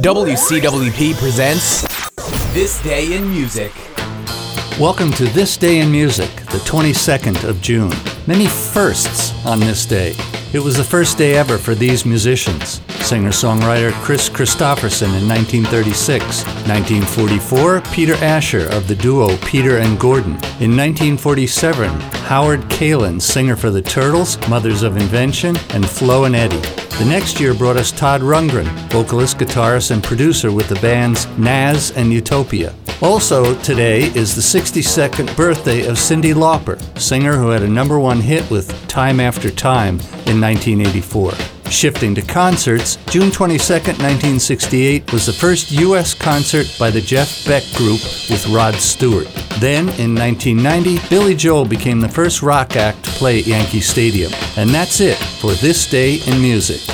WCWP presents This Day in Music. Welcome to This Day in Music, the 22nd of June. Many firsts on this day. It was the first day ever for these musicians. Singer songwriter Kris Kristofferson in 1936. 1944, Peter Asher of the duo Peter and Gordon. In 1947, Howard Kaylan, singer for the Turtles, Mothers of Invention, and Flo and Eddie. The next year brought us Todd Rundgren, vocalist, guitarist, and producer with the bands Nazz and Utopia. Also, today is the 62nd birthday of Cyndi Lauper, singer who had a number one hit with Time After Time in 1984. Shifting to concerts, June 22, 1968 was the first U.S. concert by the Jeff Beck Group with Rod Stewart. Then, in 1990, Billy Joel became the first rock act to play at Yankee Stadium. And that's it for this day in music.